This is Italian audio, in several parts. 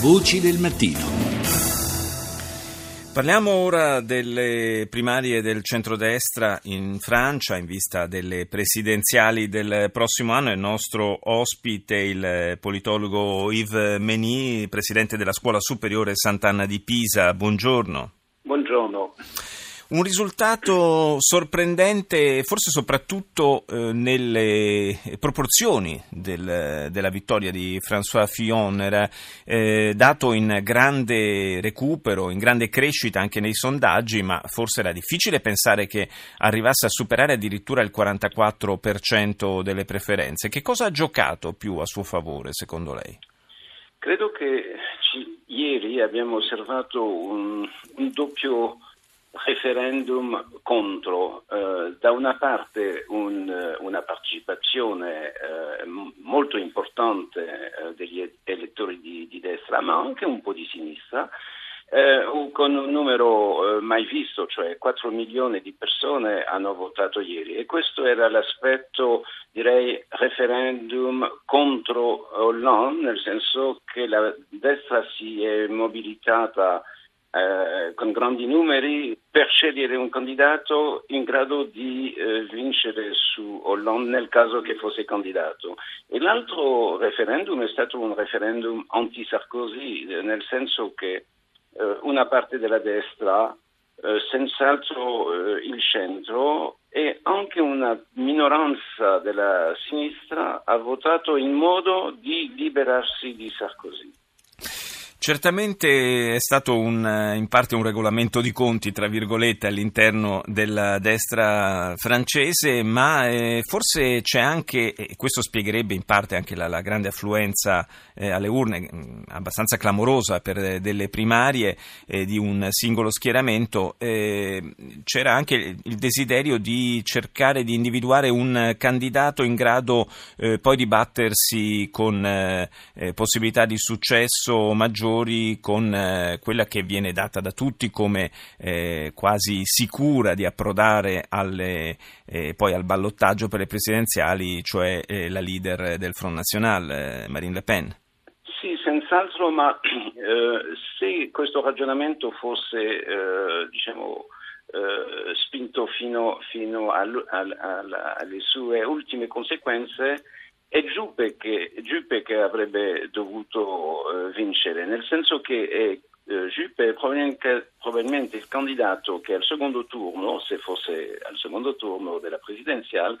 Voci del mattino. Parliamo ora delle primarie del centrodestra in Francia in vista delle presidenziali del prossimo anno. Il nostro ospite, il politologo Yves Meny, presidente della Scuola Superiore Sant'Anna di Pisa. Buongiorno. Buongiorno. Un risultato sorprendente, forse soprattutto eh, nelle proporzioni del, della vittoria di François Fillon, era eh, dato in grande recupero, in grande crescita anche nei sondaggi, ma forse era difficile pensare che arrivasse a superare addirittura il 44% delle preferenze. Che cosa ha giocato più a suo favore, secondo lei? Credo che ci, ieri abbiamo osservato un, un doppio referendum contro, eh, da una parte un, una partecipazione eh, molto importante eh, degli elettori di, di, destra, ma anche un po' di sinistra, eh, con un numero eh, mai visto, cioè 4 milioni di persone hanno votato ieri. E questo era l'aspetto, direi, referendum contro Hollande, nel senso che la destra si è mobilitata eh, con grandi numeri per scegliere un candidato in grado di eh, vincere su Hollande nel caso che fosse candidato. E l'altro referendum è stato un referendum anti-Sarkozy, eh, nel senso che eh, una parte della destra, eh, senz'altro il centro e anche una minoranza della sinistra ha votato in modo di liberarsi di Sarkozy. Certamente è stato un, in parte un regolamento di conti, tra virgolette, all'interno della destra francese, ma eh, forse c'è anche, e questo spiegherebbe in parte anche la, la grande affluenza eh, alle urne, mm, abbastanza clamorosa per eh, delle primarie eh, di un singolo schieramento, eh, c'era anche il desiderio di cercare di individuare un candidato in grado eh, poi di battersi con possibilità di successo maggiori maggiori con eh, quella che viene data da tutti come eh, quasi sicura di approdare alle, eh, poi al ballottaggio per le presidenziali, cioè eh, la leader del Front National, eh, Marine Le Pen. Sì, senz'altro, ma eh, se questo ragionamento fosse, diciamo, spinto fino, fino al, al, al, alle sue ultime conseguenze, è Giuppe che, Giuppe che avrebbe dovuto eh, vincere, nel senso che eh, Giuppe è probabilmente, probabilmente, il candidato che al secondo turno, se fosse al secondo turno della presidenziale,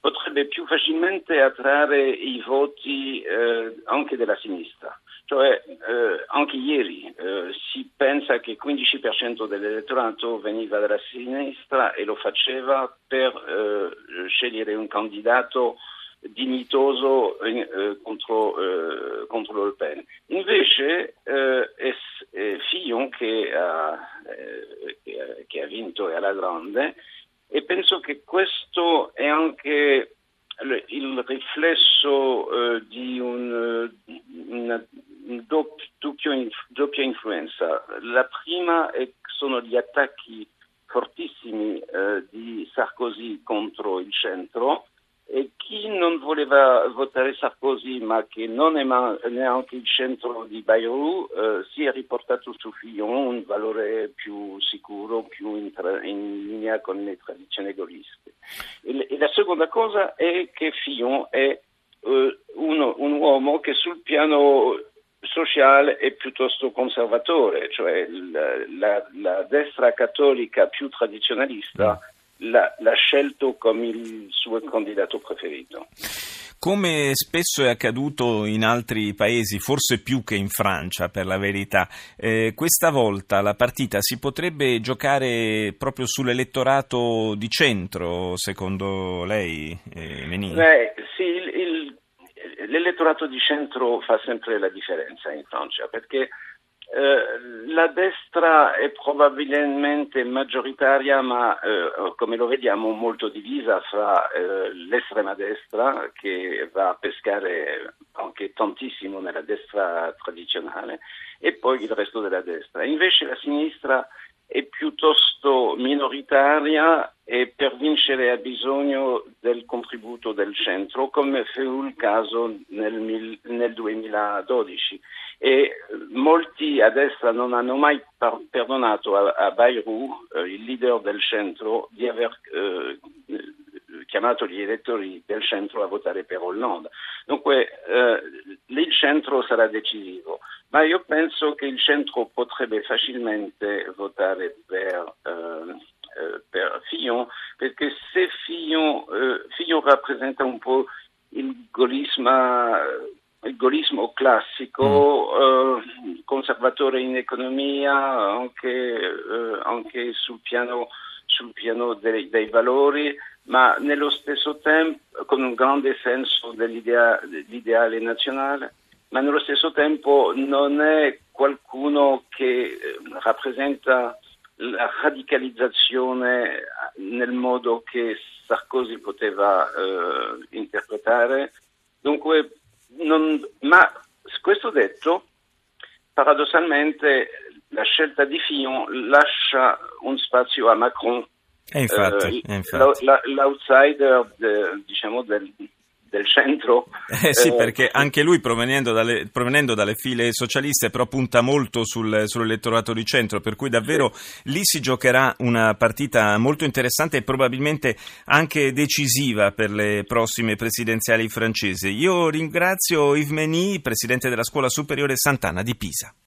potrebbe più facilmente attrarre i voti eh, anche della sinistra. Cioè, eh, anche ieri eh, si pensa che il 15% dell'elettorato veniva dalla sinistra e lo faceva per eh, scegliere un candidato dignitoso eh, contro, eh, contro, Le Pen. Invece eh, è, è Fillon che ha, eh, che ha, vinto e alla grande e penso che questo è anche il riflesso eh, di un, una doppia, doppia influenza. La prima sono gli attacchi fortissimi eh, di Sarkozy contro il centro voleva votare Sarkozy ma che non è neanche il centro di Bayrou eh, si è riportato su Fillon un valore più sicuro, più in, tra- in linea con le tradizioni egoiste. E, e, la seconda cosa è che Fillon è eh, uno, un uomo che sul piano sociale è piuttosto conservatore, cioè la, la, la destra cattolica più tradizionalista mm l'ha, l'ha scelto come il suo candidato preferito. Come spesso è accaduto in altri paesi, forse più che in Francia per la verità, eh, questa volta la partita si potrebbe giocare proprio sull'elettorato di centro, secondo lei, eh, Menin? Beh, sì, il, il, l'elettorato di centro fa sempre la differenza in Francia perché eh, la destra è probabilmente maggioritaria, ma eh, come lo vediamo molto divisa fra eh, l'estrema destra che va a pescare anche tantissimo nella destra tradizionale e poi il resto della destra. Invece la sinistra è piuttosto minoritaria e per vincere ha bisogno del contributo del centro, come fu il caso nel, nel 2012. E PD a destra non hanno mai par- perdonato a, a Bayrou, eh, il leader del centro, di aver eh, chiamato gli elettori del centro a votare per Hollande. Dunque eh, lì il centro sarà decisivo, ma io penso che il centro potrebbe facilmente votare per, eh, eh per Fillon, perché se Fillon, Fillon rappresenta un po' il gaullismo il gaullismo classico, mm. eh, conservatore in economia, anche, eh, anche sul piano, sul piano dei, dei, valori, ma nello stesso tempo con un grande senso dell'idea, dell'ideale nazionale, ma nello stesso tempo non è qualcuno che eh, rappresenta la radicalizzazione nel modo che Sarkozy poteva eh, interpretare. Dunque, non, ma questo detto, paradossalmente la scelta di Fillon lascia un spazio a Macron, infatti, eh, infatti. l'outsider de, diciamo, del, del centro. Eh sì, eh, perché anche lui provenendo dalle, provenendo dalle file socialiste però punta molto sul, sull'elettorato di centro, per cui davvero sì. lì si giocherà una partita molto interessante e probabilmente anche decisiva per le prossime presidenziali francesi. Io ringrazio Yves Meny, presidente della Scuola Superiore Sant'Anna di Pisa.